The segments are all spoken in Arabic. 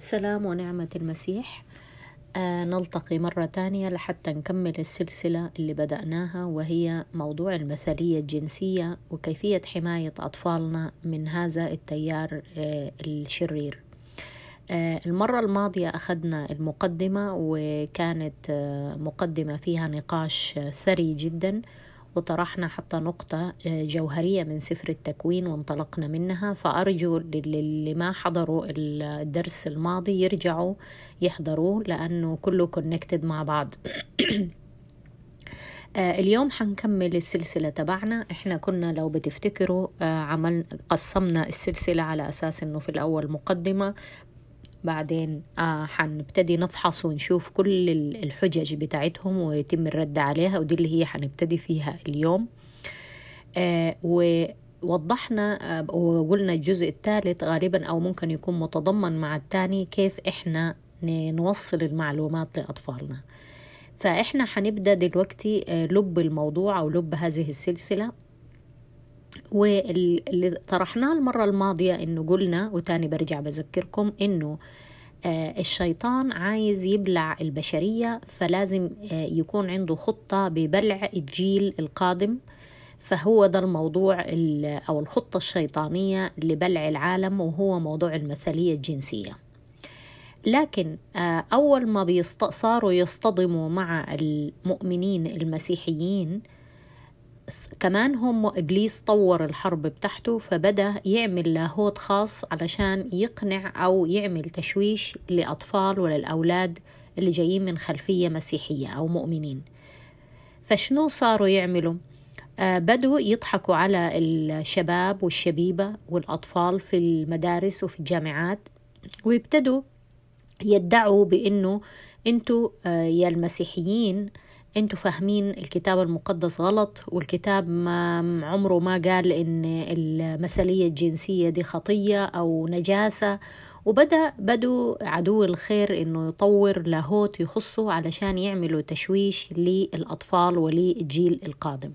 سلام ونعمة المسيح. آه نلتقي مرة تانية لحتى نكمل السلسلة اللي بدأناها وهي موضوع المثالية الجنسية وكيفية حماية أطفالنا من هذا التيار آه الشرير. آه المرة الماضية أخذنا المقدمة وكانت آه مقدمة فيها نقاش ثري جدا. وطرحنا حتى نقطة جوهرية من سفر التكوين وانطلقنا منها. فأرجو للي ما حضروا الدرس الماضي يرجعوا يحضروه لأنه كله كونكتد مع بعض. اليوم حنكمل السلسلة تبعنا. إحنا كنا لو بتفتكروا عمل قسمنا السلسلة على أساس إنه في الأول مقدمة بعدين آه حنبتدي نفحص ونشوف كل الحجج بتاعتهم ويتم الرد عليها ودي اللي هي حنبتدي فيها اليوم. آه ووضحنا آه وقلنا الجزء الثالث غالبا أو ممكن يكون متضمن مع الثاني كيف إحنا نوصل المعلومات لأطفالنا. فإحنا حنبدأ دلوقتي آه لب الموضوع أو لب هذه السلسلة. واللي طرحناه المرة الماضية إنه قلنا وتاني برجع بذكركم إنه آه الشيطان عايز يبلع البشرية فلازم آه يكون عنده خطة ببلع الجيل القادم فهو ده الموضوع أو الخطة الشيطانية لبلع العالم وهو موضوع المثالية الجنسية لكن آه أول ما. صاروا يصطدموا مع المؤمنين المسيحيين كمان هم إبليس طور الحرب بتاعته فبدأ يعمل لاهوت خاص علشان يقنع أو يعمل تشويش لأطفال وللأولاد اللي جايين من خلفية مسيحية أو مؤمنين فشنو صاروا يعملوا؟ آه بدوا يضحكوا على الشباب والشبيبة والأطفال في المدارس وفي الجامعات ويبتدوا يدعوا بأنه أنتوا آه يا المسيحيين أنتوا فاهمين الكتاب المقدس غلط والكتاب ما عمره ما قال إن المثالية الجنسية دي خطية أو نجاسة. وبدأ بدوا عدو الخير إنه يطور لاهوت يخصه علشان يعملوا تشويش للأطفال وللجيل القادم.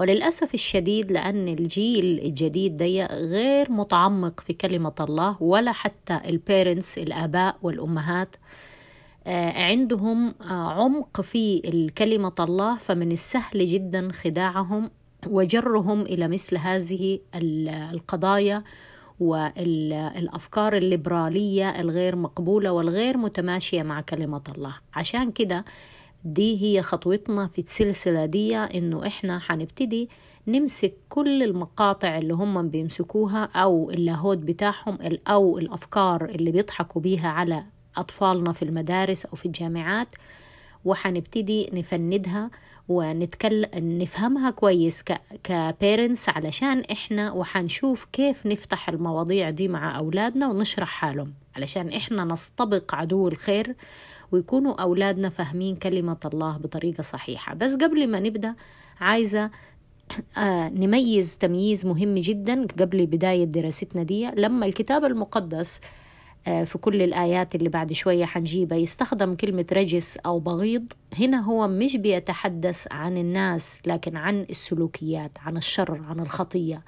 وللأسف الشديد لأن الجيل الجديد ده غير متعمق في كلمة الله ولا حتى البيرنتس الآباء والأمهات. عندهم عمق في كلمة الله فمن السهل جدا خداعهم وجرهم إلى مثل هذه القضايا والأفكار الليبرالية الغير مقبولة والغير متماشية مع كلمة الله. عشان كده دي هي خطوتنا في السلسلة دي إنه إحنا حنبتدي نمسك كل المقاطع اللي هم بيمسكوها أو اللاهوت بتاعهم أو الأفكار اللي بيضحكوا بيها على أطفالنا في المدارس أو في الجامعات وحنبتدي نفندها ونتكلم نفهمها كويس كبيرنتس علشان إحنا وحنشوف كيف نفتح المواضيع دي مع أولادنا ونشرح حالهم. علشان إحنا نستبق عدو الخير ويكونوا أولادنا فاهمين كلمة الله بطريقة صحيحة. بس قبل ما نبدأ عايزة آه نميز تمييز مهم جدا قبل بداية دراستنا دي. لما الكتاب المقدس في كل الآيات اللي بعد شوية حنجيبها. يستخدم كلمة رجس أو بغيض. هنا هو مش بيتحدث عن الناس لكن عن السلوكيات عن الشر عن الخطية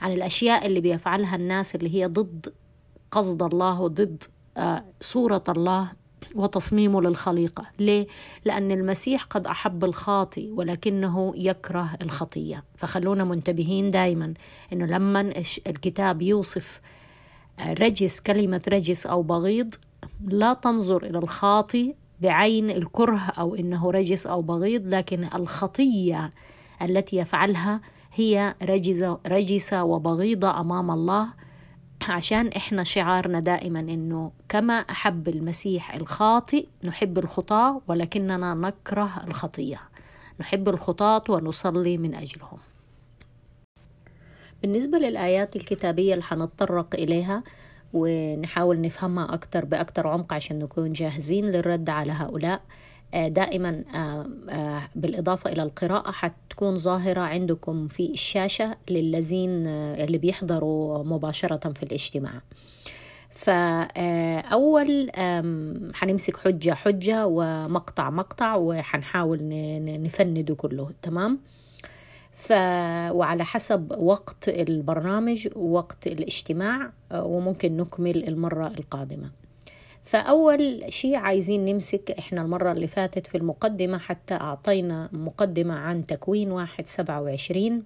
عن الأشياء اللي بيفعلها الناس اللي هي ضد قصد الله وضد صورة الله وتصميمه للخليقة. ليه؟ لأن المسيح قد أحب الخاطي ولكنه يكره الخطية. فخلونا منتبهين دايما أنه لما الكتاب يوصف رجس كلمة رجس أو بغيض لا تنظر إلى الخاطي بعين الكره أو إنه رجس أو بغيض لكن الخطية التي يفعلها هي رجسة, رجسة وبغيضة أمام الله. عشان إحنا شعارنا دائما إنه كما أحب المسيح الخاطئ نحب الخطاة ولكننا نكره الخطية. نحب الخطاة ونصلي من أجلهم. بالنسبة للآيات الكتابية اللي حنتطرق إليها ونحاول نفهمها أكتر بأكتر عمق عشان نكون جاهزين للرد على هؤلاء. دائما بالإضافة إلى القراءة حتكون ظاهرة عندكم في الشاشة للذين اللي بيحضروا مباشرة في الاجتماع. فأول حنمسك حجة حجة ومقطع مقطع وحنحاول نفنده كله. تمام؟ ف وعلى حسب وقت البرنامج ووقت الاجتماع وممكن نكمل المرة القادمة. فأول شيء عايزين نمسك إحنا المرة اللي فاتت في المقدمة حتى أعطينا مقدمة عن تكوين واحد سبعة وعشرين.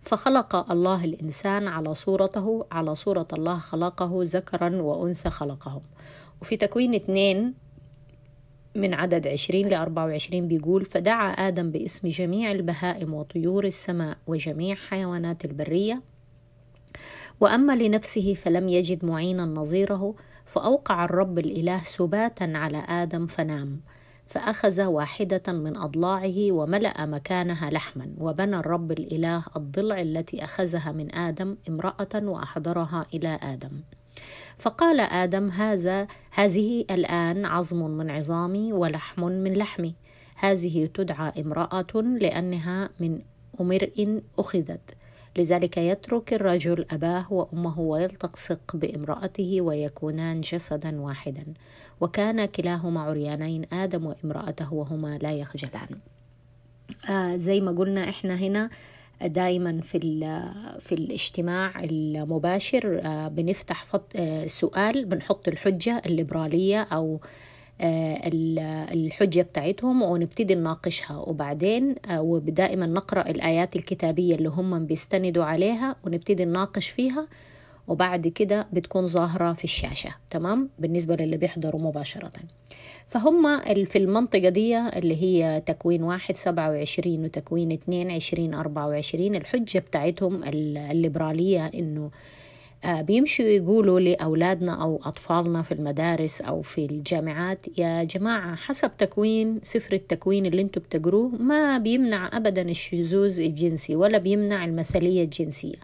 فخلق الله الإنسان على صورته على صورة الله خلقه ذكرا وأنثى خلقهم. وفي تكوين اثنين من عدد عشرين لأربعة وعشرين بيقول فدعا آدم باسم جميع البهائم وطيور السماء وجميع حيوانات البرية. وأما لنفسه فلم يجد معينا نظيره فأوقع الرب الإله سباتا على آدم فنام. فأخذ واحدة من أضلاعه وملأ مكانها لحما وبنى الرب الإله الضلع التي أخذها من آدم امرأة وأحضرها إلى آدم. فقال آدم هذا هذه الآن عظم من عظامي ولحم من لحمي. هذه تدعى امرأة لأنها من أمرئ أخذت. لذلك يترك الرجل أباه وأمه ويلتصق بامرأته ويكونان جسدا واحدا. وكان كلاهما عريانين آدم وامرأته وهما لا يخجلان. آه زي ما قلنا إحنا هنا دائما في في الاجتماع المباشر آه بنفتح آه سؤال بنحط الحجة الليبرالية أو آه، الحجة بتاعتهم ونبتدي نناقشها. وبعدين ودائما نقرأ الآيات الكتابية اللي هم بيستندوا عليها ونبتدي نناقش فيها. وبعد كده بتكون ظاهرة في الشاشة تمام؟ بالنسبة للي بيحضروا مباشرة. فهم في المنطقة دي اللي هي تكوين واحد سبعة وعشرين وتكوين اثنين عشرين أربعة وعشرين الحجة بتاعتهم الليبرالية إنه آه، بيمشوا يقولوا لأولادنا أو أطفالنا في المدارس أو في الجامعات يا جماعة حسب تكوين سفر التكوين اللي أنتوا بتقروه ما بيمنع أبدا الشذوذ الجنسي ولا بيمنع المثلية الجنسية.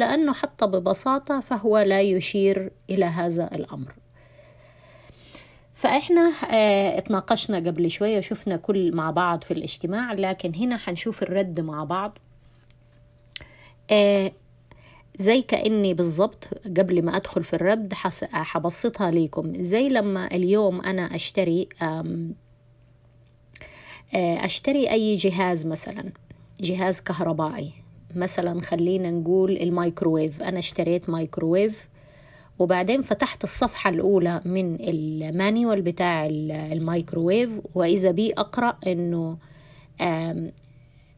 لأنه حتى ببساطة فهو لا يشير إلى هذا الأمر. فإحنا آه اتناقشنا قبل شوية وشفنا كل مع بعض في الاجتماع لكن هنا حنشوف الرد مع بعض. آه زي كأني بالضبط قبل ما أدخل في الرد حبسطها ليكم. زي لما اليوم أنا أشتري أشتري أي جهاز مثلا جهاز كهربائي. مثلا خلينا نقول الميكروويف أنا اشتريت مايكروويف وبعدين فتحت الصفحة الأولى من ال manual بتاع الميكروويف وإذا بي أقرأ إنه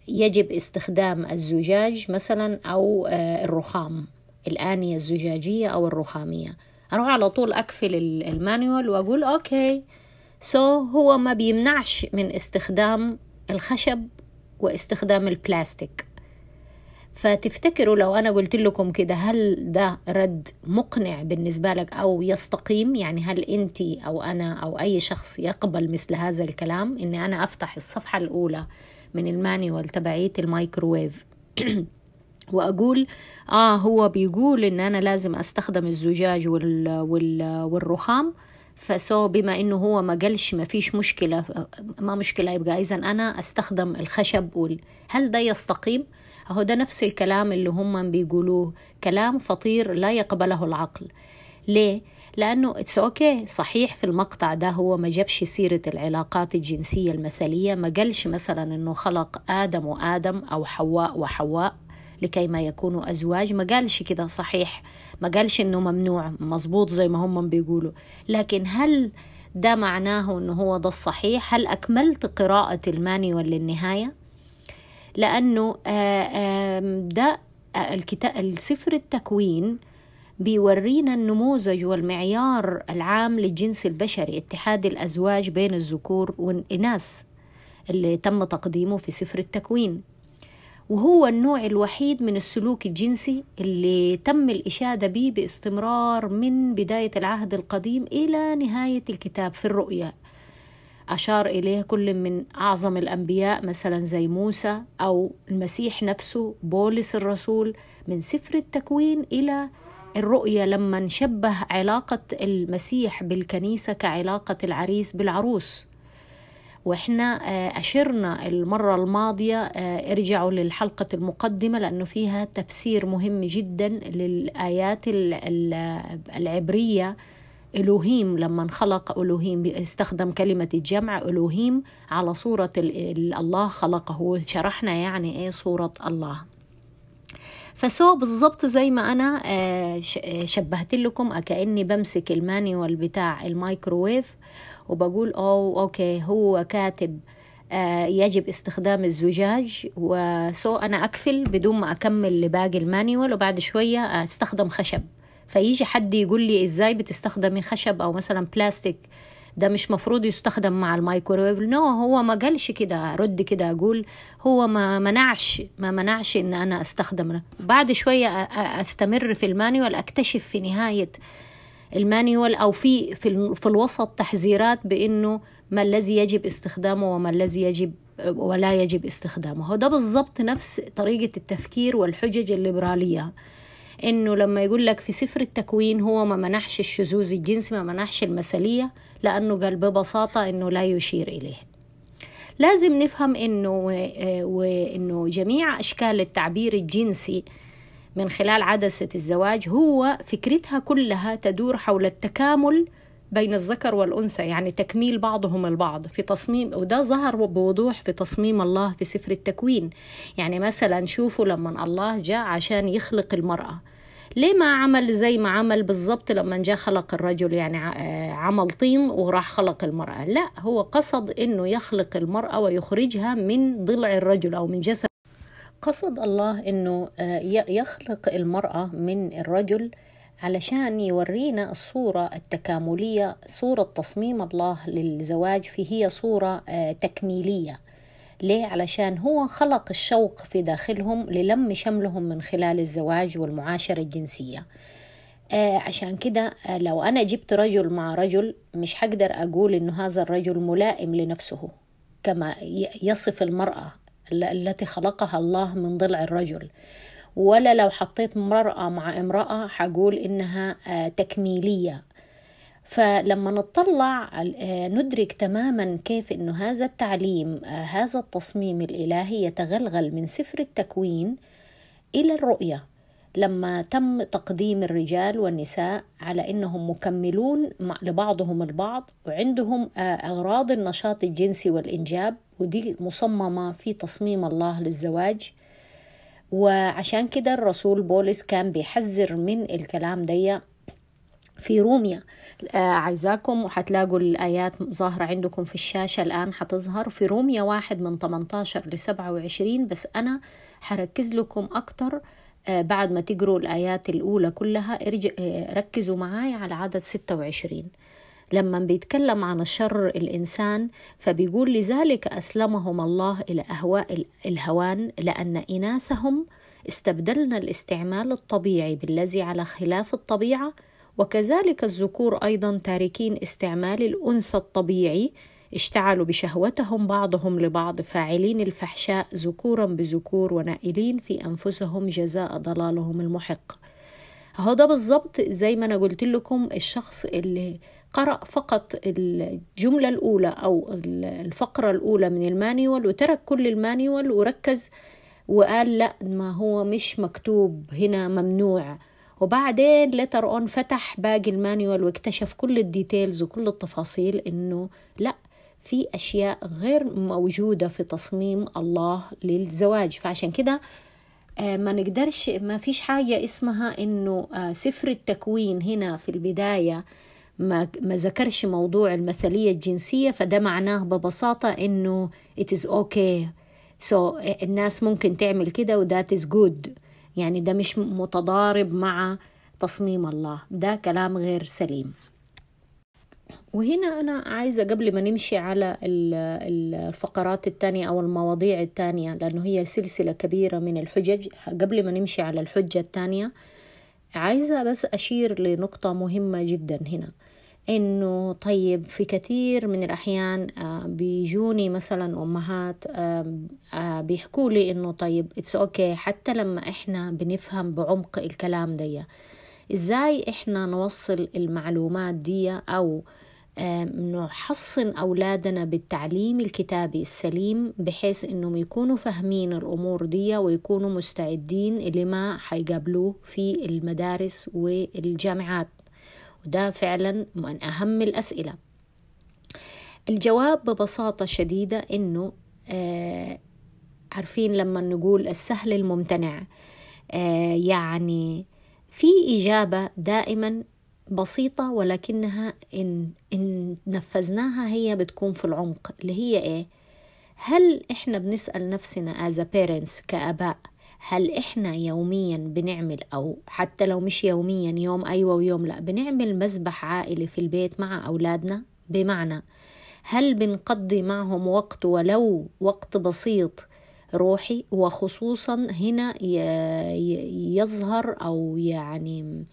يجب استخدام الزجاج مثلا أو آه، الرخام الآنية الزجاجية أو الرخامية. أروح على طول أقفل ال manual وأقول okay. so هو ما بيمنعش من استخدام الخشب واستخدام البلاستيك. فتفتكروا لو أنا قلت لكم كده هل ده رد مقنع بالنسبة لك أو يستقيم؟ يعني هل أنت أو أنا أو أي شخص يقبل مثل هذا الكلام؟ إني أنا أفتح الصفحة الأولى من ال manual تبعية الميكروويف وأقول آه هو بيقول إن أنا لازم أستخدم الزجاج وال وال والرخام. ف so بما إنه هو ما قالش ما فيش مشكلة ما مشكلة يبقى اذا أنا أستخدم الخشب وال... هل ده يستقيم؟ أهو ده نفس الكلام اللي هم بيقولوه كلام فطير لا يقبله العقل. ليه؟ لأنه it's okay. صحيح في المقطع ده هو ما جابش سيرة العلاقات الجنسية المثلية ما قالش مثلا أنه خلق آدم وآدم أو حواء وحواء لكي ما يكونوا أزواج ما قالش كده صحيح. ما قالش أنه ممنوع مظبوط زي ما هم بيقولوا. لكن هل ده معناه أنه هو ده الصحيح؟ هل أكملت قراءة المانيوال للنهاية؟ لأنه ده الكتاب السفر التكوين بيورينا النموذج والمعيار العام للجنس البشري اتحاد الأزواج بين الذكور والإناث اللي تم تقديمه في سفر التكوين. وهو النوع الوحيد من السلوك الجنسي اللي تم الإشادة به باستمرار من بداية العهد القديم إلى نهاية الكتاب في الرؤيا أشار إليه كل من أعظم الأنبياء مثلا زي موسى أو المسيح نفسه بولس الرسول من سفر التكوين إلى الرؤية لما نشبه علاقة المسيح بالكنيسة كعلاقة العريس بالعروس. وإحنا آه، أشرنا المرة الماضية آه، ارجعوا للحلقة المقدمة لأنه فيها تفسير مهم جدا للآيات العبرية إلوهيم لما خلق إلوهيم استخدم كلمة الجمع إلوهيم على صورة الله خلقه شرحنا يعني إيه صورة الله. ف so بالضبط زي ما أنا شبهت لكم كأني بمسك ال manual بتاع الميكروويف وبقول أو okay هو كاتب يجب استخدام الزجاج. و so أنا أقفل بدون ما أكمل لباقي ال manual وبعد شوية أستخدم خشب. فيجي حد يقول لي إزاي بتستخدمي خشب أو مثلا بلاستيك ده مش مفروض يستخدم مع الميكروويف. no هو ما قالش كده. رد كده أقول هو ما منعش ما منعش إن أنا أستخدم. بعد شوية أستمر في ال manual أكتشف في نهاية المانيوال أو في في, في الوسط تحذيرات بإنه ما الذي يجب استخدامه وما الذي يجب ولا يجب استخدامه. ده بالضبط نفس طريقة التفكير والحجج الليبرالية. إنه لما يقول لك في سفر التكوين هو ما منحش الشذوذ الجنسي ما منحش المثلية لأنه قال ببساطة إنه لا يشير إليه. لازم نفهم إنه وإنه جميع أشكال التعبير الجنسي من خلال عدسة الزواج هو فكرتها كلها تدور حول التكامل بين الذكر والأنثى يعني تكميل بعضهم البعض في تصميم وده ظهر بوضوح في تصميم الله في سفر التكوين. يعني مثلا شوفوا لما الله جاء عشان يخلق المرأة. ليه ما عمل زي ما عمل بالضبط لما جاء خلق الرجل؟ يعني عمل طين وراح خلق المرأة. لا هو قصد إنه يخلق المرأة ويخرجها من ضلع الرجل أو من جسد. قصد الله إنه يخلق المرأة من الرجل علشان يورينا الصورة التكاملية صورة تصميم الله للزواج فهي صورة تكميلية. ليه؟ علشان هو خلق الشوق في داخلهم للم شملهم من خلال الزواج والمعاشرة الجنسية. عشان كده لو أنا جبت رجل مع رجل مش حقدر أقول إنه هذا الرجل ملائم لنفسه كما يصف المرأة التي خلقها الله من ضلع الرجل. ولا لو حطيت امرأة مع امرأة حقول إنها تكميلية. فلما نطلع ندرك تماما كيف إنه هذا التعليم هذا التصميم الإلهي يتغلغل من سفر التكوين إلى الرؤية. لما تم تقديم الرجال والنساء على إنهم مكملون لبعضهم البعض وعندهم أغراض النشاط الجنسي والإنجاب ودي مصممة في تصميم الله للزواج. وعشان كده الرسول بولس كان بيحذر من الكلام دي في روميا. آه عايزاكم وحتلاقوا الآيات ظاهرة عندكم في الشاشة الآن حتظهر. في روميا واحد من 18 ل 27 بس أنا حركز لكم أكتر آه بعد ما تقروا الآيات الأولى كلها آه ركزوا معاي على عدد 26 لما بيتكلم عن الشر الإنسان فبيقول لذلك أسلمهم الله إلى أهواء الهوان لأن إناثهم استبدلنا الاستعمال الطبيعي بالذي على خلاف الطبيعة وكذلك الذكور أيضا تاركين استعمال الأنثى الطبيعي اشتعلوا بشهوتهم بعضهم لبعض فاعلين الفحشاء ذكورا بذكور ونائلين في أنفسهم جزاء ضلالهم المحق. هو ده بالظبط زي ما أنا قلت لكم الشخص اللي قرأ فقط الجملة الأولى أو الفقرة الأولى من ال manual وترك كل ال manual وركز وقال لا ما هو مش مكتوب هنا ممنوع. وبعدين later on فتح باقي ال manual واكتشف كل ال details وكل التفاصيل إنه لا في أشياء غير موجودة في تصميم الله للزواج. فعشان كده ما نقدرش ما فيش حاجة اسمها إنه سفر التكوين هنا في البداية ما ما ذكرش موضوع المثلية الجنسية فده معناه ببساطة إنه it is okay. So الناس ممكن تعمل كده وذات is good. يعني ده مش متضارب مع تصميم الله ده كلام غير سليم. وهنا أنا عايزة قبل ما نمشي على الفقرات التانية أو المواضيع التانية لأنه هي سلسلة كبيرة من الحجج قبل ما نمشي على الحجة التانية عايزة بس أشير لنقطة مهمة جدا هنا. إنه طيب في كثير من الأحيان بيجوني مثلا أمهات بيحكوا لي إنه طيب it's okay حتى لما إحنا بنفهم بعمق الكلام دي. إزاي إحنا نوصل المعلومات دي أو نحصن أولادنا بالتعليم الكتابي السليم بحيث إنهم يكونوا فاهمين الأمور دي ويكونوا مستعدين لما حيقابلوه في المدارس والجامعات. وده فعلا من أهم الأسئلة الجواب ببساطة شديدة إنه آه عارفين لما نقول السهل الممتنع آه يعني في إجابة دائما بسيطة ولكنها إن, إن نفذناها هي بتكون في العمق اللي هي إيه؟ هل إحنا بنسأل نفسنا as a parents كآباء هل إحنا يوميا بنعمل أو حتى لو مش يوميا يوم أيوة ويوم لأ بنعمل مسبح عائلي في البيت مع أولادنا؟ بمعنى هل بنقضي معهم وقت ولو وقت بسيط روحي؟ وخصوصا هنا يظهر أو يعني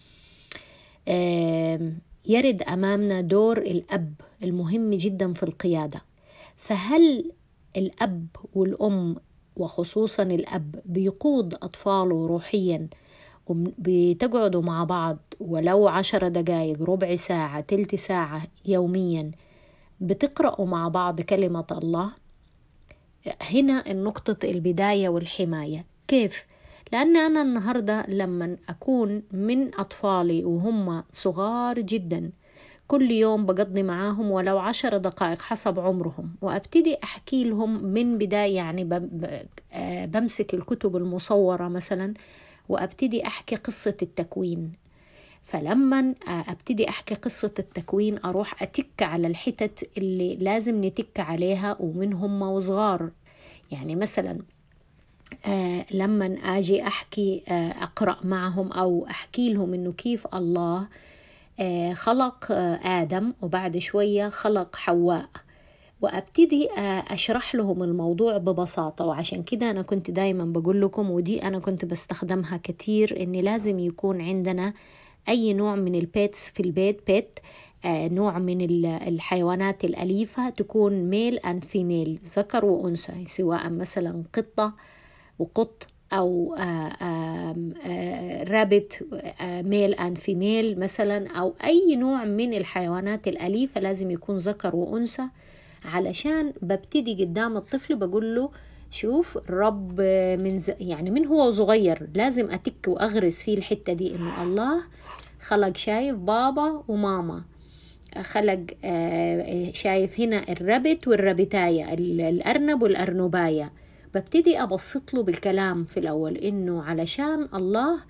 يرد أمامنا دور الأب المهم جدا في القيادة. فهل الأب والأم وخصوصا الأب بيقود أطفاله روحيا بتقعدوا مع بعض ولو عشر دقايق ربع ساعة تلت ساعة يوميا بتقرأوا مع بعض كلمة الله هنا النقطة البداية والحماية كيف؟ لأن أنا النهاردة لما أكون من أطفالي وهم صغار جدا كل يوم بقضي معاهم ولو عشر دقائق حسب عمرهم وأبتدي أحكي لهم من بداية يعني آه، بمسك الكتب المصورة مثلا وأبتدي أحكي قصة التكوين. فلما أبتدي أحكي قصة التكوين أروح أتك على الحتت اللي لازم نتك عليها ومن هم وصغار. يعني مثلا آه لما أجي أحكي آه أقرأ معهم أو أحكي لهم إنه كيف الله آه خلق آه آدم وبعد شوية خلق حواء. وأبتدي آه، أشرح لهم الموضوع ببساطة. وعشان كده أنا كنت دايما بقول لكم ودي أنا كنت بستخدمها كتير إن لازم يكون عندنا أي نوع من ال pets في البيت pet آه نوع من الحيوانات الأليفة تكون male and female ذكر وأنثى سواء مثلا قطة وقط أو rabbit male and female مثلا أو أي نوع من الحيوانات الأليفة لازم يكون ذكر وأنثى. علشان ببتدي قدام الطفل بقول له شوف الرب من ز... يعني من هو صغير لازم أتك وأغرس فيه الحتة دي إنه الله خلق شايف بابا وماما. خلق آه، شايف هنا الربت والربتاية الأرنب والأرنباية ببتدي أبسط له بالكلام في الأول إنه علشان الله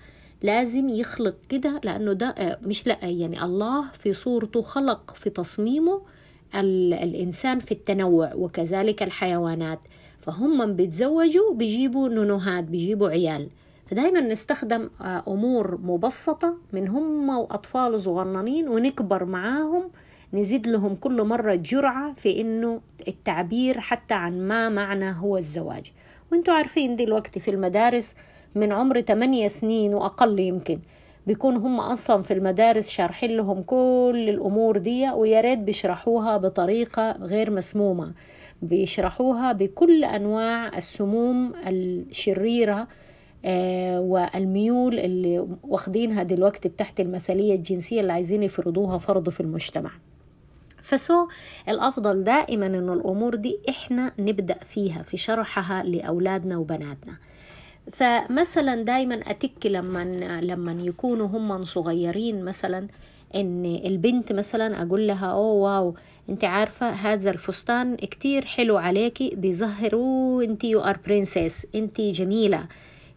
لازم يخلق كده لأنه ده آه، مش لا يعني الله في صورته خلق في تصميمه الإنسان في التنوع وكذلك الحيوانات. فهم بيتزوجوا بيجيبوا نونوهات بيجيبوا عيال. فدايما نستخدم آه، أمور مبسطة من هم وأطفال صغننين ونكبر معاهم نزيد لهم كل مرة جرعة في إنه التعبير حتى عن ما معنى هو الزواج. وانتوا عارفين دلوقتي في المدارس من عمر 8 سنين وأقل يمكن. بيكون هم أصلا في المدارس شارحين لهم كل الأمور دي ويا ريت بيشرحوها بطريقة غير مسمومة. بيشرحوها بكل أنواع السموم الشريرة آه والميول اللي واخدينها دلوقتي تحت المثالية الجنسية اللي عايزين يفرضوها فرض في المجتمع. فسو الأفضل دائما إنه الأمور دي إحنا نبدأ فيها في شرحها لأولادنا وبناتنا. فمثلا دايما أتك لما لما يكونوا هم صغيرين مثلا إن البنت مثلا أقول لها أوه واو أنت عارفة هذا الفستان كتير حلو عليكي بيظهروا أنت you are princess أنت جميلة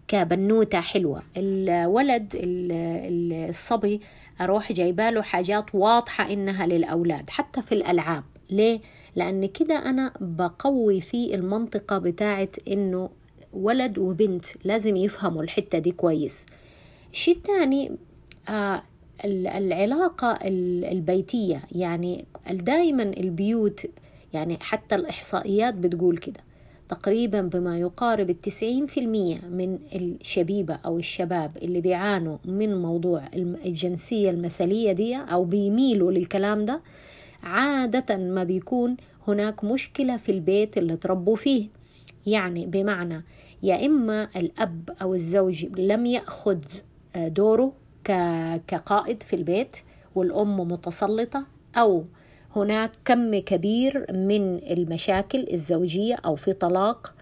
كبنوتة حلوة. الولد الصبي أروح جايباله حاجات واضحة إنها للأولاد حتى في الألعاب. ليه؟ لأن كده أنا بقوي في المنطقة بتاعت إنه ولد وبنت لازم يفهموا الحتة دي كويس. الشيء الثاني آه العلاقة البيتية. يعني دائما البيوت يعني حتى الإحصائيات بتقول كده. تقريبا بما يقارب التسعين في المية من الشبيبة أو الشباب اللي بيعانوا من موضوع الجنسية المثالية دي أو بيميلوا للكلام ده عادة ما بيكون هناك مشكلة في البيت اللي تربوا فيه. يعني بمعنى يا إما الأب أو الزوج لم يأخذ دوره كقائد في البيت والأم متسلطة أو هناك كم كبير من المشاكل الزوجية أو في طلاق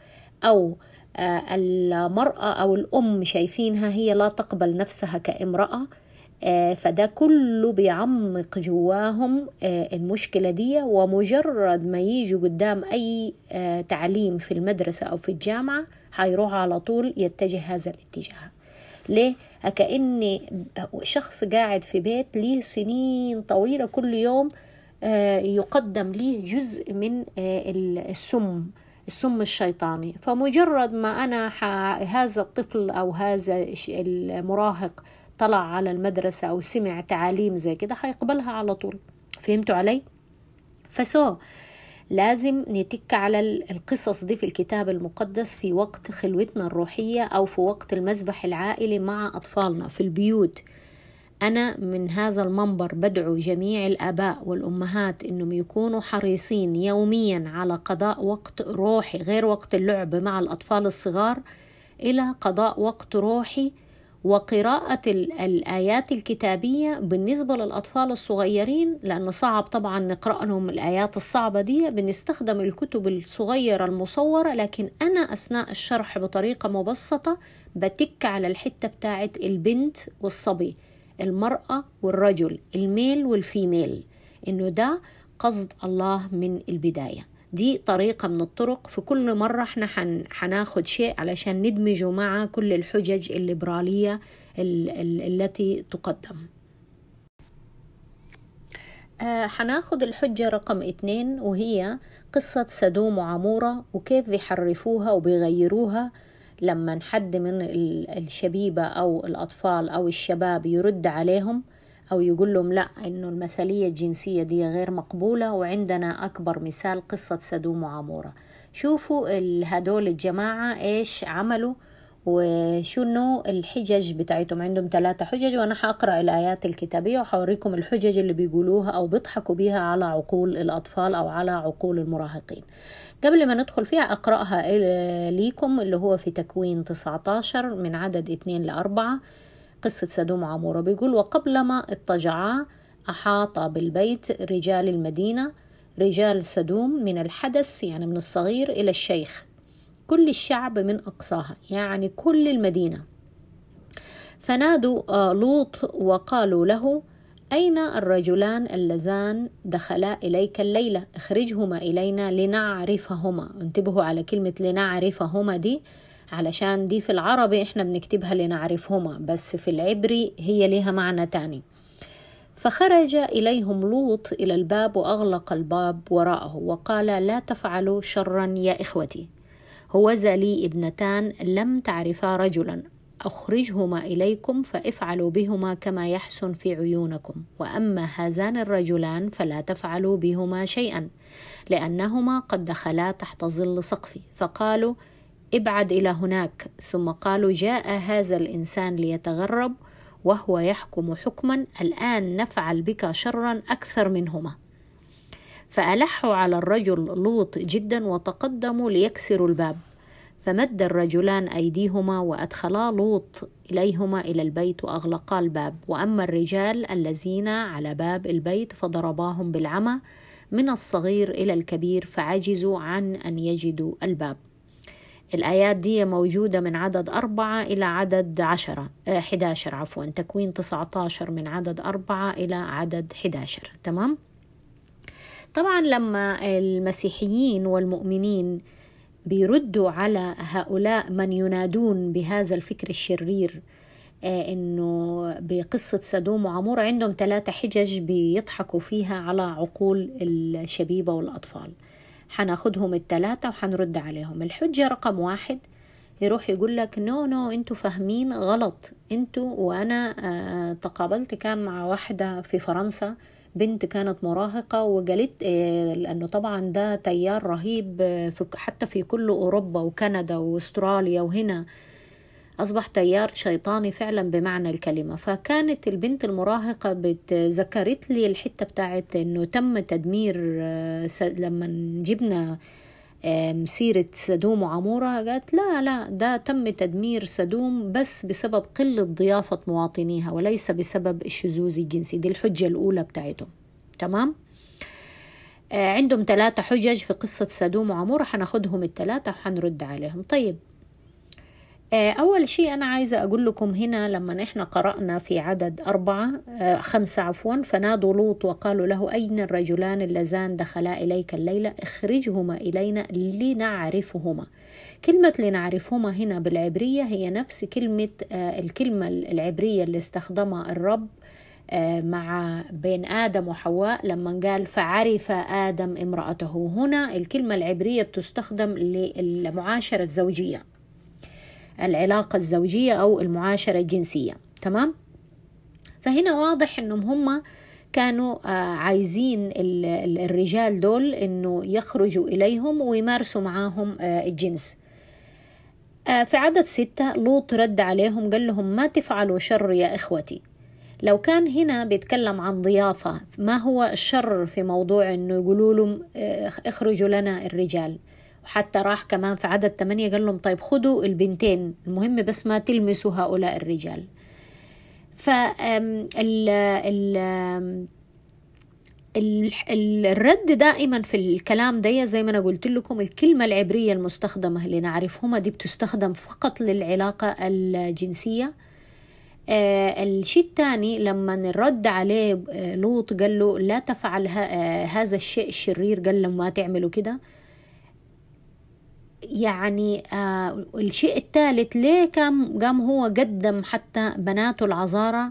أو آه، المرأة أو الأم شايفينها هي لا تقبل نفسها كامرأة آه، فده كله بيعمق جواهم آه، المشكلة دي ومجرد ما يجوا قدام أي تعليم في المدرسة أو في الجامعة هيروح على طول يتجه هذا الاتجاه ليه؟ كأني شخص قاعد في بيت ليه سنين طويلة كل يوم يقدم ليه جزء من آه، السم السم الشيطاني. فمجرد ما أنا هذا الطفل أو هذا المراهق طلع على المدرسة أو سمع تعاليم زي كده هيقبلها على طول. فهمتوا علي؟ فسو لازم نتك على القصص دي في الكتاب المقدس في وقت خلوتنا الروحية أو في وقت المسبح العائلي مع أطفالنا في البيوت. أنا من هذا المنبر بدعو جميع الآباء والأمهات إنهم يكونوا حريصين يوميا على قضاء وقت روحي غير وقت اللعب مع الأطفال الصغار إلى قضاء وقت روحي وقراءة الآيات الكتابية بالنسبة للأطفال الصغيرين لأنه صعب طبعا نقرأ لهم الآيات الصعبة دي بنستخدم الكتب الصغيرة المصورة لكن أنا أثناء الشرح بطريقة مبسطة بتك على الحتة بتاعت البنت والصبي. المرأة والرجل الميل والفيميل. إنه ده قصد الله من البداية. دي طريقة من الطرق. في كل مرة إحنا حناخد شيء علشان ندمجه مع كل الحجج الليبرالية التي تقدم. آه حناخد الحجة رقم اتنين وهي قصة سدوم وعمورة وكيف بيحرفوها وبيغيروها. لما حد من الشبيبة أو الأطفال أو الشباب يرد عليهم أو يقول لهم لا إنه المثلية الجنسية دي غير مقبولة وعندنا أكبر مثال قصة سدوم وعمورة. شوفوا هدول الجماعة إيش عملوا وشنو الحجج بتاعتهم؟ عندهم ثلاثة حجج وأنا حقرأ الآيات الكتابية وحوريكم الحجج اللي بيقولوها أو بيضحكوا بيها على عقول الأطفال أو على عقول المراهقين. قبل ما ندخل فيها أقرأها ليكم اللي هو في تكوين 19 من عدد 2 ل 4 قصة سدوم وعمورة بيقول وقبلما اضطجعا أحاط بالبيت رجال المدينة رجال سدوم من الحدث يعني من الصغير إلى الشيخ. كل الشعب من أقصاها يعني كل المدينة. فنادوا آه، لوط وقالوا له أين الرجلان اللذان دخلا إليك الليلة؟ اخرجهما إلينا لنعرفهما. انتبهوا على كلمة لنعرفهما دي علشان دي في العربي إحنا بنكتبها لنعرفهما بس في العبري هي لها معنى تاني. فخرج إليهم لوط إلى الباب وأغلق الباب وراءه وقال لا تفعلوا شرا يا إخوتي. هو لي ابنتان لم تعرفا رجلا. أخرجهما إليكم فافعلوا بهما كما يحسن في عيونكم. وأما هذان الرجلان فلا تفعلوا بهما شيئا لأنهما قد دخلا تحت ظل سقفي. فقالوا ابعد إلى هناك. ثم قالوا جاء هذا الإنسان ليتغرب وهو يحكم حكما. الآن نفعل بك شرا أكثر منهما. فألحوا على الرجل لوط جدا وتقدموا ليكسروا الباب. فمد الرجلان أيديهما وأدخلا لوط إليهما إلى البيت وأغلقا الباب. وأما الرجال الذين على باب البيت فضرباهم بالعمى من الصغير إلى الكبير فعجزوا عن أن يجدوا الباب. الآيات دي موجودة من عدد أربعة إلى عدد عشرة آه، حداشر عفوا تكوين تسعة عشر من عدد أربعة إلى عدد حداشر. تمام؟ طبعا لما المسيحيين والمؤمنين بيردوا على هؤلاء من ينادون بهذا الفكر الشرير آه، إنه بقصة سدوم وعمور عندهم ثلاثة حجج بيضحكوا فيها على عقول الشبيبة والأطفال. حناخدهم التلاتة وحنرد عليهم. الحجة رقم واحد يروح يقول لك نو نو أنتوا فاهمين غلط. أنتوا وأنا آه تقابلت كان مع واحدة في فرنسا بنت كانت مراهقة وقالت آه لأنه طبعا ده تيار رهيب آه حتى في كل أوروبا وكندا وأستراليا وهنا. أصبح تيار شيطاني فعلا بمعنى الكلمة. فكانت البنت المراهقة ذكرت لي الحتة بتاعت أنه تم تدمير آه، لما جبنا سيرة سدوم وعمورة قالت لا لا ده تم تدمير سدوم بس بسبب قلة ضيافة مواطنيها وليس بسبب الشذوذ الجنسي دي الحجة الأولى بتاعتهم. تمام؟ آه، عندهم ثلاثة حجج في قصة سدوم وعمورة حناخدهم الثلاثة وحنرد عليهم. طيب أول شيء أنا عايزة أقول لكم هنا لما إحنا قرأنا في عدد أربعة خمسة عفوا فنادوا لوط وقالوا له أين الرجلان اللذان دخلا إليك الليلة؟ اخرجهما إلينا لنعرفهما. كلمة لنعرفهما هنا بالعبرية هي نفس كلمة الكلمة العبرية اللي استخدمها الرب مع بين آدم وحواء لما قال فعرف آدم امرأته. هنا الكلمة العبرية بتستخدم للمعاشرة الزوجية. العلاقة الزوجية أو المعاشرة الجنسية تمام؟ فهنا واضح أنهم هم كانوا عايزين الرجال دول أنه يخرجوا إليهم ويمارسوا معاهم الجنس. في عدد ستة لوط رد عليهم قال لهم ما تفعلوا شر يا إخوتي. لو كان هنا بيتكلم عن ضيافة ما هو الشر في موضوع أنه يقولوا لهم اخرجوا لنا الرجال؟ وحتى راح كمان في عدد ثمانية قال لهم طيب خدوا البنتين المهم بس ما تلمسوا هؤلاء الرجال. فال الرد دائما في الكلام ده زي ما أنا قلت لكم الكلمة العبرية المستخدمة اللي نعرفهما دي بتستخدم فقط للعلاقة الجنسية. آه الشيء الثاني لما الرد عليه لوط قال له لا تفعل هذا الشيء الشرير قال لهم ما تعملوا كده. يعني آه الشيء الثالث ليه كان قام هو قدم حتى بناته العذارى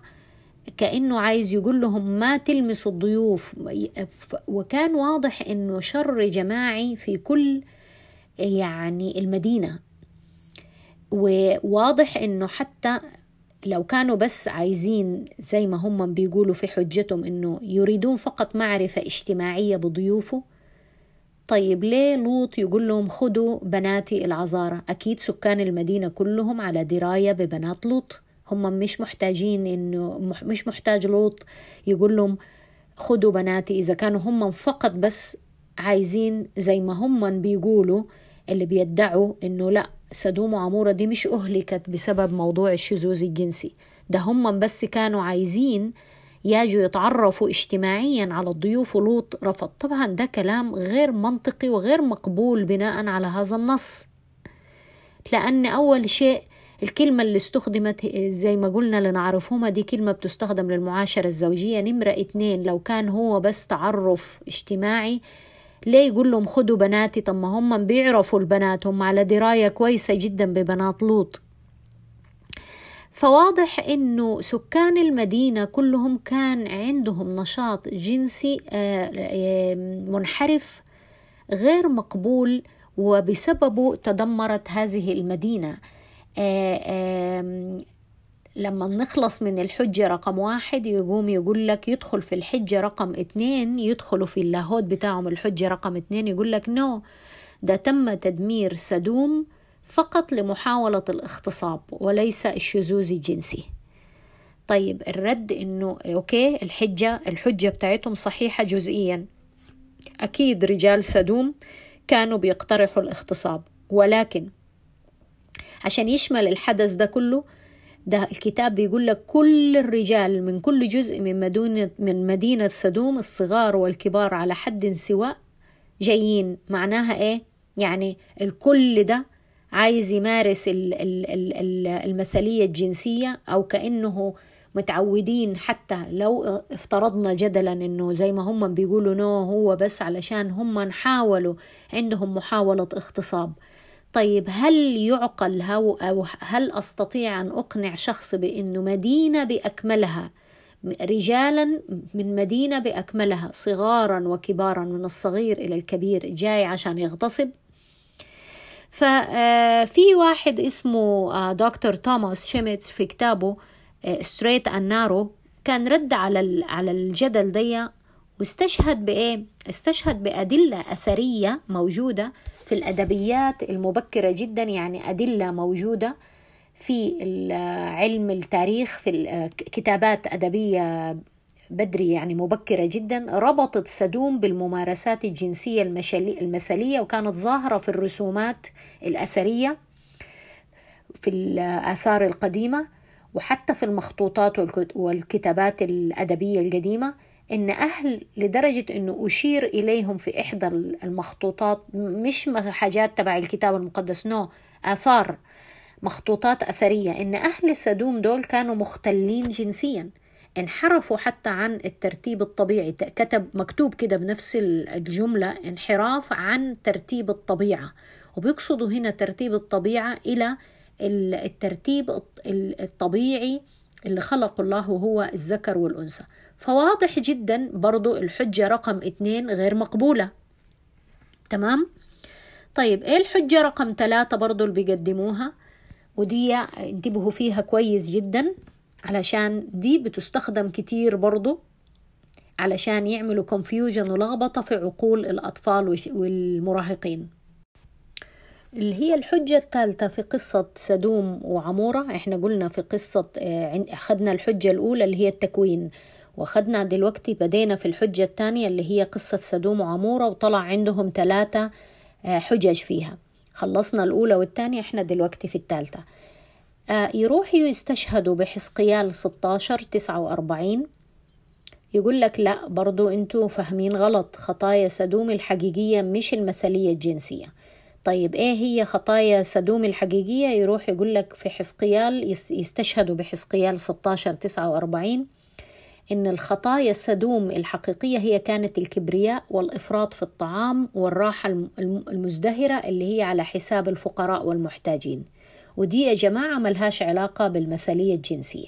كأنه عايز يقول لهم ما تلمسوا الضيوف. وكان واضح إنه شر جماعي في كل يعني المدينة. وواضح إنه حتى لو كانوا بس عايزين زي ما هم بيقولوا في حجتهم إنه يريدون فقط معرفة اجتماعية بضيوفه طيب ليه لوط يقول لهم خدوا بناتي العذارى أكيد سكان المدينة كلهم على دراية ببنات لوط. هم مش محتاجين إنه مش محتاج لوط يقول لهم خدوا بناتي. إذا كانوا هم فقط بس عايزين زي ما هم بيقولوا اللي بيدعوا إنه لا سدوم وعمورة دي مش أهلكت بسبب موضوع الشذوذ الجنسي. ده هم بس كانوا عايزين يجوا يتعرفوا اجتماعيا على الضيوف ولوط رفض. طبعا ده كلام غير منطقي وغير مقبول بناء على هذا النص لأن أول شيء الكلمة اللي استخدمت زي ما قلنا لنعرفهما دي كلمة بتستخدم للمعاشرة الزوجية. نمرة اتنين لو كان هو بس تعرف اجتماعي ليه يقول لهم خدوا بناتي؟ طب ما هم بيعرفوا البنات هم على دراية كويسة جدا ببنات لوط. فواضح إنه سكان المدينة كلهم كان عندهم نشاط جنسي منحرف غير مقبول وبسببه تدمرت هذه المدينة. لما نخلص من الحجة رقم واحد يقوم يقول لك يدخل في الحجة رقم اتنين يدخلوا في اللاهوت بتاعهم الحجة رقم اتنين يقول لك no ده تم تدمير سدوم فقط لمحاولة الاغتصاب وليس الشذوذ الجنسي. طيب الرد إنه okay الحجة الحجة بتاعتهم صحيحة جزئيا. أكيد رجال سدوم كانوا بيقترحوا الاغتصاب ولكن عشان يشمل الحدث ده كله ده الكتاب بيقول لك كل الرجال من كل جزء من مدينة من مدينة سدوم الصغار والكبار على حد سواء جايين. معناها إيه؟ يعني الكل ده عايز يمارس المثالية الجنسية أو كأنه متعودين حتى لو افترضنا جدلا إنه زي ما هم بيقولوا نو هو بس علشان هم حاولوا عندهم محاولة اغتصاب. طيب هل يعقل أو هل أستطيع أن أقنع شخص بأنه مدينة بأكملها رجالا من مدينة بأكملها صغارا وكبارا من الصغير إلى الكبير جاي عشان يغتصب؟ ففي واحد اسمه دكتور توماس شيميتس في كتابه Straight and Narrow كان رد على على الجدل دي واستشهد بإيه؟ استشهد بأدلة أثرية موجودة في الأدبيات المبكرة جدا يعني أدلة موجودة في علم التاريخ في كتابات أدبية بدري يعني مبكرة جدا ربطت سدوم بالممارسات الجنسية المثلية وكانت ظاهرة في الرسومات الأثرية في الآثار القديمة وحتى في المخطوطات والكتابات الأدبية القديمة إن أهل لدرجة إنه أشير إليهم في إحدى المخطوطات مش حاجات تبع الكتاب المقدس نو آثار مخطوطات أثرية إن أهل سدوم دول كانوا مختلين جنسيا. انحرفوا حتى عن الترتيب الطبيعي. كتب مكتوب كده بنفس الجملة انحراف عن ترتيب الطبيعة. وبيقصدوا هنا ترتيب الطبيعة إلى الترتيب الطبيعي اللي خلق الله هو الذكر والأنثى. فواضح جدا برضو الحجة رقم اتنين غير مقبولة. تمام؟ طيب إيه الحجة رقم ثلاثة برضو اللي بيقدموها؟ ودي انتبهوا فيها كويس جدا. علشان دي بتستخدم كتير برضو علشان يعملوا confusion ولخبطة في عقول الأطفال والمراهقين. اللي هي الحجة الثالثة في قصة سدوم وعمورة. إحنا قلنا في قصة أخذنا الحجة الأولى اللي هي التكوين واخدنا دلوقتي بدينا في الحجة الثانية اللي هي قصة سدوم وعمورة وطلع عندهم ثلاثة حجج فيها. خلصنا الأولى والثانية إحنا دلوقتي في الثالثة. يروحوا يستشهدوا بحسقيال 16 49 يقول لك لا برضو أنتوا فاهمين غلط. خطايا سدوم الحقيقية مش المثلية الجنسية. طيب إيه هي خطايا سدوم الحقيقية؟ يروح يقول لك في حسقيال يستشهدوا بحسقيال 16 49 إن الخطايا السدوم الحقيقية هي كانت الكبرياء والإفراط في الطعام والراحة المزدهرة اللي هي على حساب الفقراء والمحتاجين. ودي يا جماعة ملهاش علاقة بالمثالية الجنسية.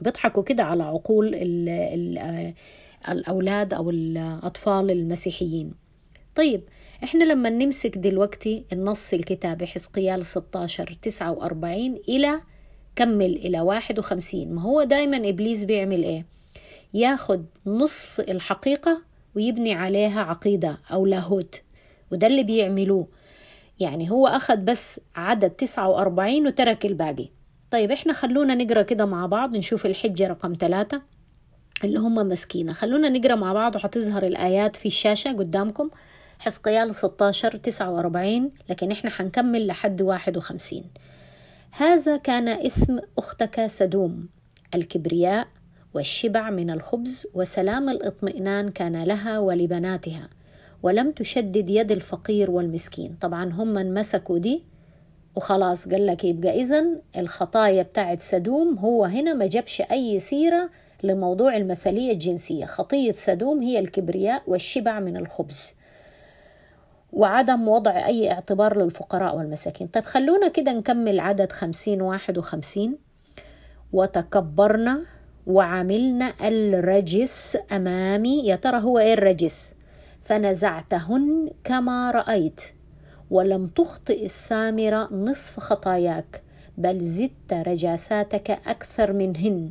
بيضحكوا كده على عقول ال ال الأولاد أو الأطفال المسيحيين. طيب إحنا لما نمسك دلوقتي النص الكتابي حزقيال 16 49 إلى كمل إلى 51 ما هو دايما إبليس بيعمل إيه؟ ياخد نصف الحقيقة ويبني عليها عقيدة أو لاهوت. وده اللي بيعملوه. يعني هو أخد بس عدد 49 وترك الباقي. طيب إحنا خلونا نقرأ كده مع بعض نشوف الحجة رقم ثلاثة. اللي هم مسكينة. خلونا نقرأ مع بعض وحتظهر الآيات في الشاشة قدامكم. حزقيال 16 49 لكن إحنا حنكمل لحد 51 هذا كان إثم أختك سدوم الكبرياء والشبع من الخبز وسلام الإطمئنان كان لها ولبناتها. ولم تشدد يد الفقير والمسكين. طبعا هم مسكوا دي وخلاص قال لك يبقى إذن الخطايا بتاعت سدوم هو هنا ما جابش أي سيرة لموضوع المثلية الجنسية. خطية سدوم هي الكبرياء والشبع من الخبز. وعدم وضع أي اعتبار للفقراء والمساكين. طيب خلونا كده نكمل عدد خمسين واحد وخمسين. وتكبرنا وعملنا الرجس أمامي. يا ترى هو إيه الرجس؟ فنزعتهن كما رأيت ولم تخطئ السامرة نصف خطاياك بل زدت رجاساتك أكثر منهن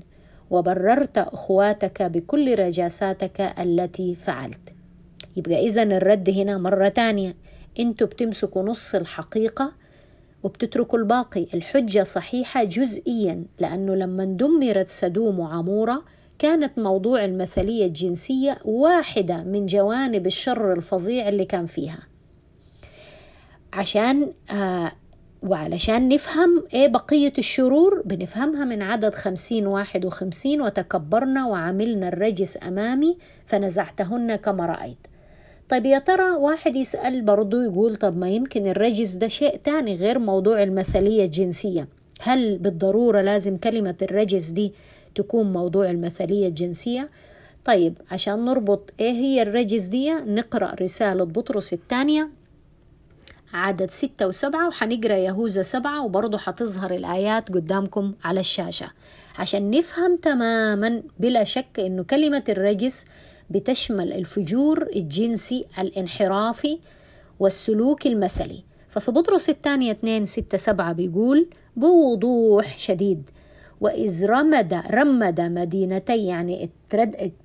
وبررت أخواتك بكل رجاساتك التي فعلت. يبقى إذا الرد هنا مرة تانية. أنتوا بتمسكوا نص الحقيقة وبتتركوا الباقي. الحجة صحيحة جزئيا لأنه لما دمرت سدوم وعمورة كانت موضوع المثلية الجنسية واحدة من جوانب الشر الفظيع اللي كان فيها. عشان آه وعلشان نفهم إيه بقية الشرور بنفهمها من عدد خمسين واحد وخمسين وتكبرنا وعملنا الرجس أمامي فنزعتهن كما رأيت. طيب يا ترى واحد يسأل برضو يقول طب ما يمكن الرجس ده شيء تاني غير موضوع المثلية الجنسية. هل بالضرورة لازم كلمة الرجس دي تكون موضوع المثلية الجنسية. طيب عشان نربط إيه هي الرجس دي نقرأ رسالة بطرس الثانية. عدد ستة وسبعة وحنقرأ يهوذا سبعة وبرضه حتظهر الآيات قدامكم على الشاشة. عشان نفهم تماما بلا شك إنه كلمة الرجس بتشمل الفجور الجنسي الانحرافي والسلوك المثلي. ففي بطرس الثانية 2 6 7 بيقول بوضوح شديد. وإذ رمد رمد مدينتي يعني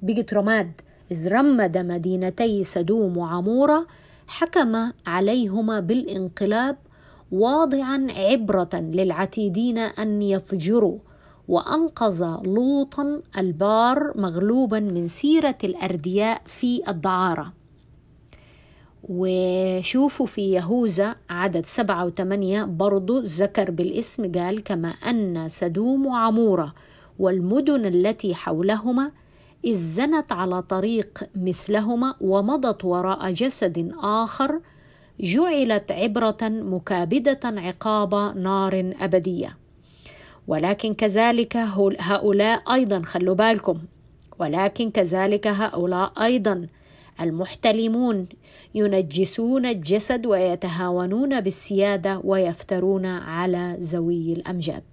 بقت رماد. إذ رمد مدينتي سدوم وعمورة حكم عليهما بالانقلاب واضعا عبرة للعتيدين أن يفجروا وأنقذ لوطا البار مغلوبا من سيرة الأردياء في الدعارة. وشوفوا في يهوذا عدد سبعة وثمانية برضو ذكر بالاسم قال كما أن سدوم وعمورة والمدن التي حولهما إذ زنت على طريق مثلهما ومضت وراء جسد آخر جعلت عبرة مكابدة عقاب نار أبدية. ولكن كذلك هؤلاء أيضا خلوا بالكم ولكن كذلك هؤلاء أيضا المحتلمون ينجسون الجسد ويتهاونون بالسيادة ويفترون على ذوي الأمجاد.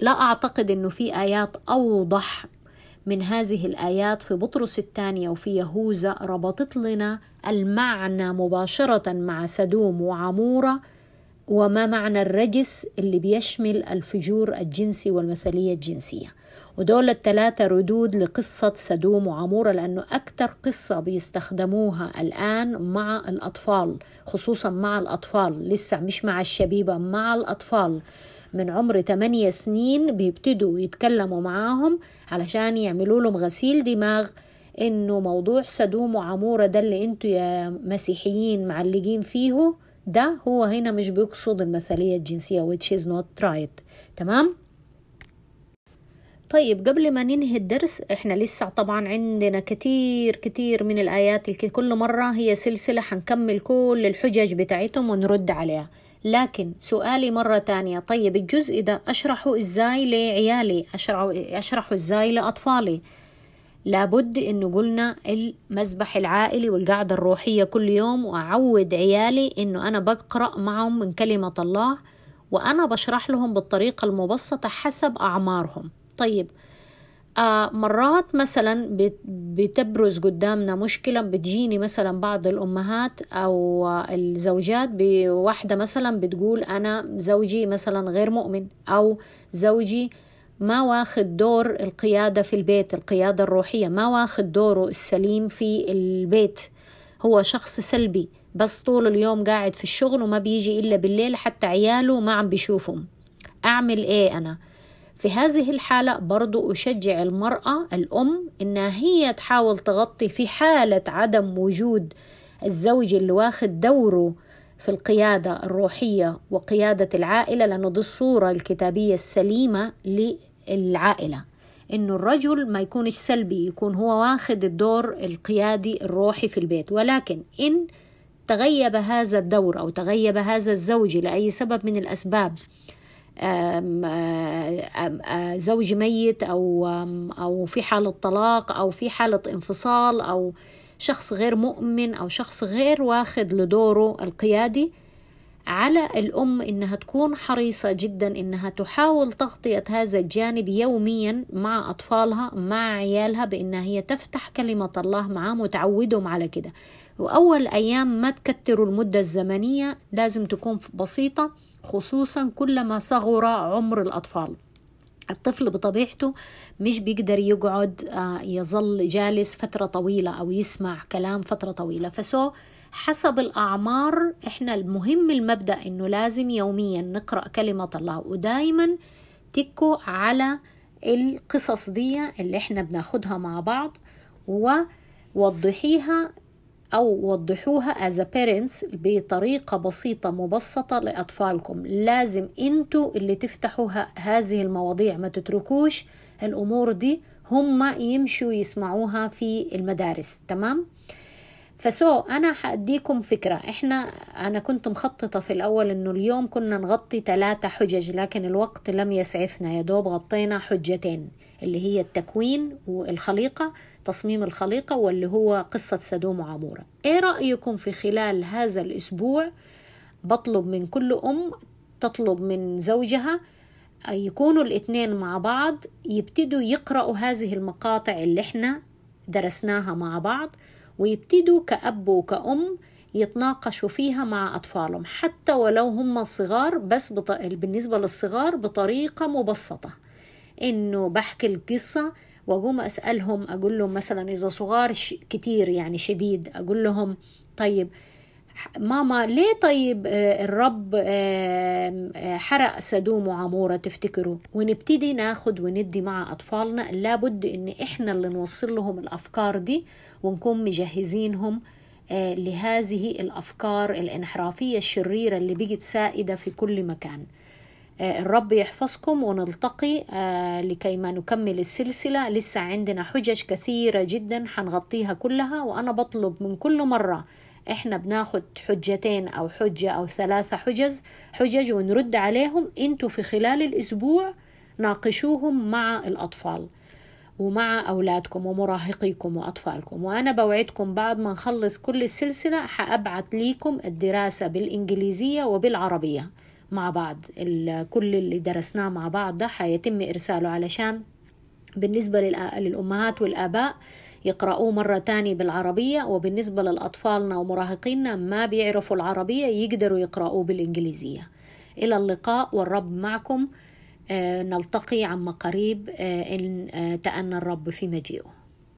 لا أعتقد أنه في آيات أوضح من هذه الآيات في بطرس الثانية وفي يهوذا ربطت لنا المعنى مباشرة مع سدوم وعمورة وما معنى الرجس اللي بيشمل الفجور الجنسي والمثالية الجنسية. ودول الثلاثة ردود لقصة سدوم وعمورة لأنه أكثر قصة بيستخدموها الآن مع الأطفال خصوصا مع الأطفال. لسه مش مع الشبيبة مع الأطفال. من عمر 8 سنين بيبتدوا يتكلموا معاهم علشان يعملوا لهم غسيل دماغ إنه موضوع سدوم وعمورة ده اللي أنتوا يا مسيحيين معلقين فيه ده هو هنا مش بيقصد المثالية الجنسية which is not right. تمام؟ طيب قبل ما ننهي الدرس إحنا لسه طبعا عندنا كتير كتير من الآيات كل مرة هي سلسلة حنكمل كل الحجج بتاعتهم ونرد عليها. لكن سؤالي مرة تانية. طيب الجزء ده أشرحه إزاي لعيالي؟ أشرحه, أشرحه إزاي لأطفالي؟ لابد إنه قلنا المسبح العائلي والقعدة الروحية كل يوم وأعود عيالي إنه أنا بقرأ معهم من كلمة الله وأنا بشرح لهم بالطريقة المبسطة حسب أعمارهم. طيب آه مرات مثلا بتبرز قدامنا مشكلة بتجيني مثلا بعض الأمهات أو الزوجات بواحدة مثلا بتقول أنا زوجي مثلا غير مؤمن أو زوجي ما واخد دور القيادة في البيت القيادة الروحية ما واخد دوره السليم في البيت هو شخص سلبي بس طول اليوم قاعد في الشغل وما بيجي إلا بالليل حتى عياله ما عم بيشوفهم أعمل إيه أنا؟ في هذه الحالة برضو أشجع المرأة الأم إنها هي تحاول تغطي في حالة عدم وجود الزوج اللي واخد دوره في القيادة الروحية وقيادة العائلة لأنه دي الصورة الكتابية السليمة للعائلة. إنه الرجل ما يكونش سلبي يكون هو واخد الدور القيادي الروحي في البيت. ولكن إن تغيب هذا الدور أو تغيب هذا الزوج لأي سبب من الأسباب زوج ميت أو أو في حالة طلاق أو في حالة انفصال أو شخص غير مؤمن أو شخص غير واخد لدوره القيادي على الأم إنها تكون حريصة جدا إنها تحاول تغطية هذا الجانب يوميا مع أطفالها مع عيالها بإنها هي تفتح كلمة الله معاهم وتعودهم على كده. وأول أيام ما تكتروا المدة الزمنية لازم تكون بسيطة. خصوصا كلما صغر عمر الأطفال. الطفل بطبيعته مش بيقدر يقعد يظل جالس فترة طويلة أو يسمع كلام فترة طويلة. فسو حسب الأعمار إحنا المهم المبدأ إنه لازم يوميا نقرأ كلمة الله. ودايما تكوا على القصص دي اللي إحنا بناخدها مع بعض ووضحيها أو وضحوها as a parents بطريقة بسيطة مبسطة لأطفالكم. لازم أنتوا اللي تفتحوا هذه المواضيع ما تتركوش الأمور دي هم يمشوا يسمعوها في المدارس. تمام؟ فسو أنا حأديكم فكرة. إحنا أنا كنت مخططة في الأول إنه اليوم كنا نغطي ثلاثة حجج لكن الوقت لم يسعفنا. يا دوب غطينا حجتين اللي هي التكوين والخليقة تصميم الخليقة واللي هو قصة سدوم وعمورة إيه رأيكم في خلال هذا الأسبوع بطلب من كل أم تطلب من زوجها يكونوا الاثنين مع بعض يبتدوا يقرأوا هذه المقاطع اللي إحنا درسناها مع بعض ويبتدوا كأب وكأم يتناقشوا فيها مع أطفالهم حتى ولو هم صغار بس. بالنسبة للصغار بطريقة مبسطة إنه بحكي القصة وأقوم أسألهم أقول لهم مثلا إذا صغار كتير يعني شديد أقول لهم طيب ماما ليه طيب الرب حرق سدوم وعمورة تفتكروا؟ ونبتدي ناخد وندي مع أطفالنا لابد إن إحنا اللي نوصل لهم الأفكار دي ونكون مجهزينهم لهذه الأفكار الانحرافية الشريرة اللي بقت سائدة في كل مكان. الرب يحفظكم ونلتقي لكي ما نكمل السلسلة. لسه عندنا حجج كثيرة جدا حنغطيها كلها وأنا بطلب من كل مرة إحنا بناخد حجتين أو حجة أو ثلاثة حجز حجج ونرد عليهم. إنتوا في خلال الأسبوع ناقشوهم مع الأطفال ومع أولادكم ومراهقيكم وأطفالكم. وأنا بوعدكم بعد ما نخلص كل السلسلة حأبعت ليكم الدراسة بالإنجليزية وبالعربية. مع بعض. كل اللي درسناه مع بعض ده حيتم إرساله علشان بالنسبة للأمهات والآباء يقرأوه مرة تاني بالعربية وبالنسبة للأطفالنا ومراهقينا ما بيعرفوا العربية يقدروا يقرأوه بالإنجليزية. إلى اللقاء والرب معكم. نلتقي عما قريب. إن تأنى الرب في مجيئه.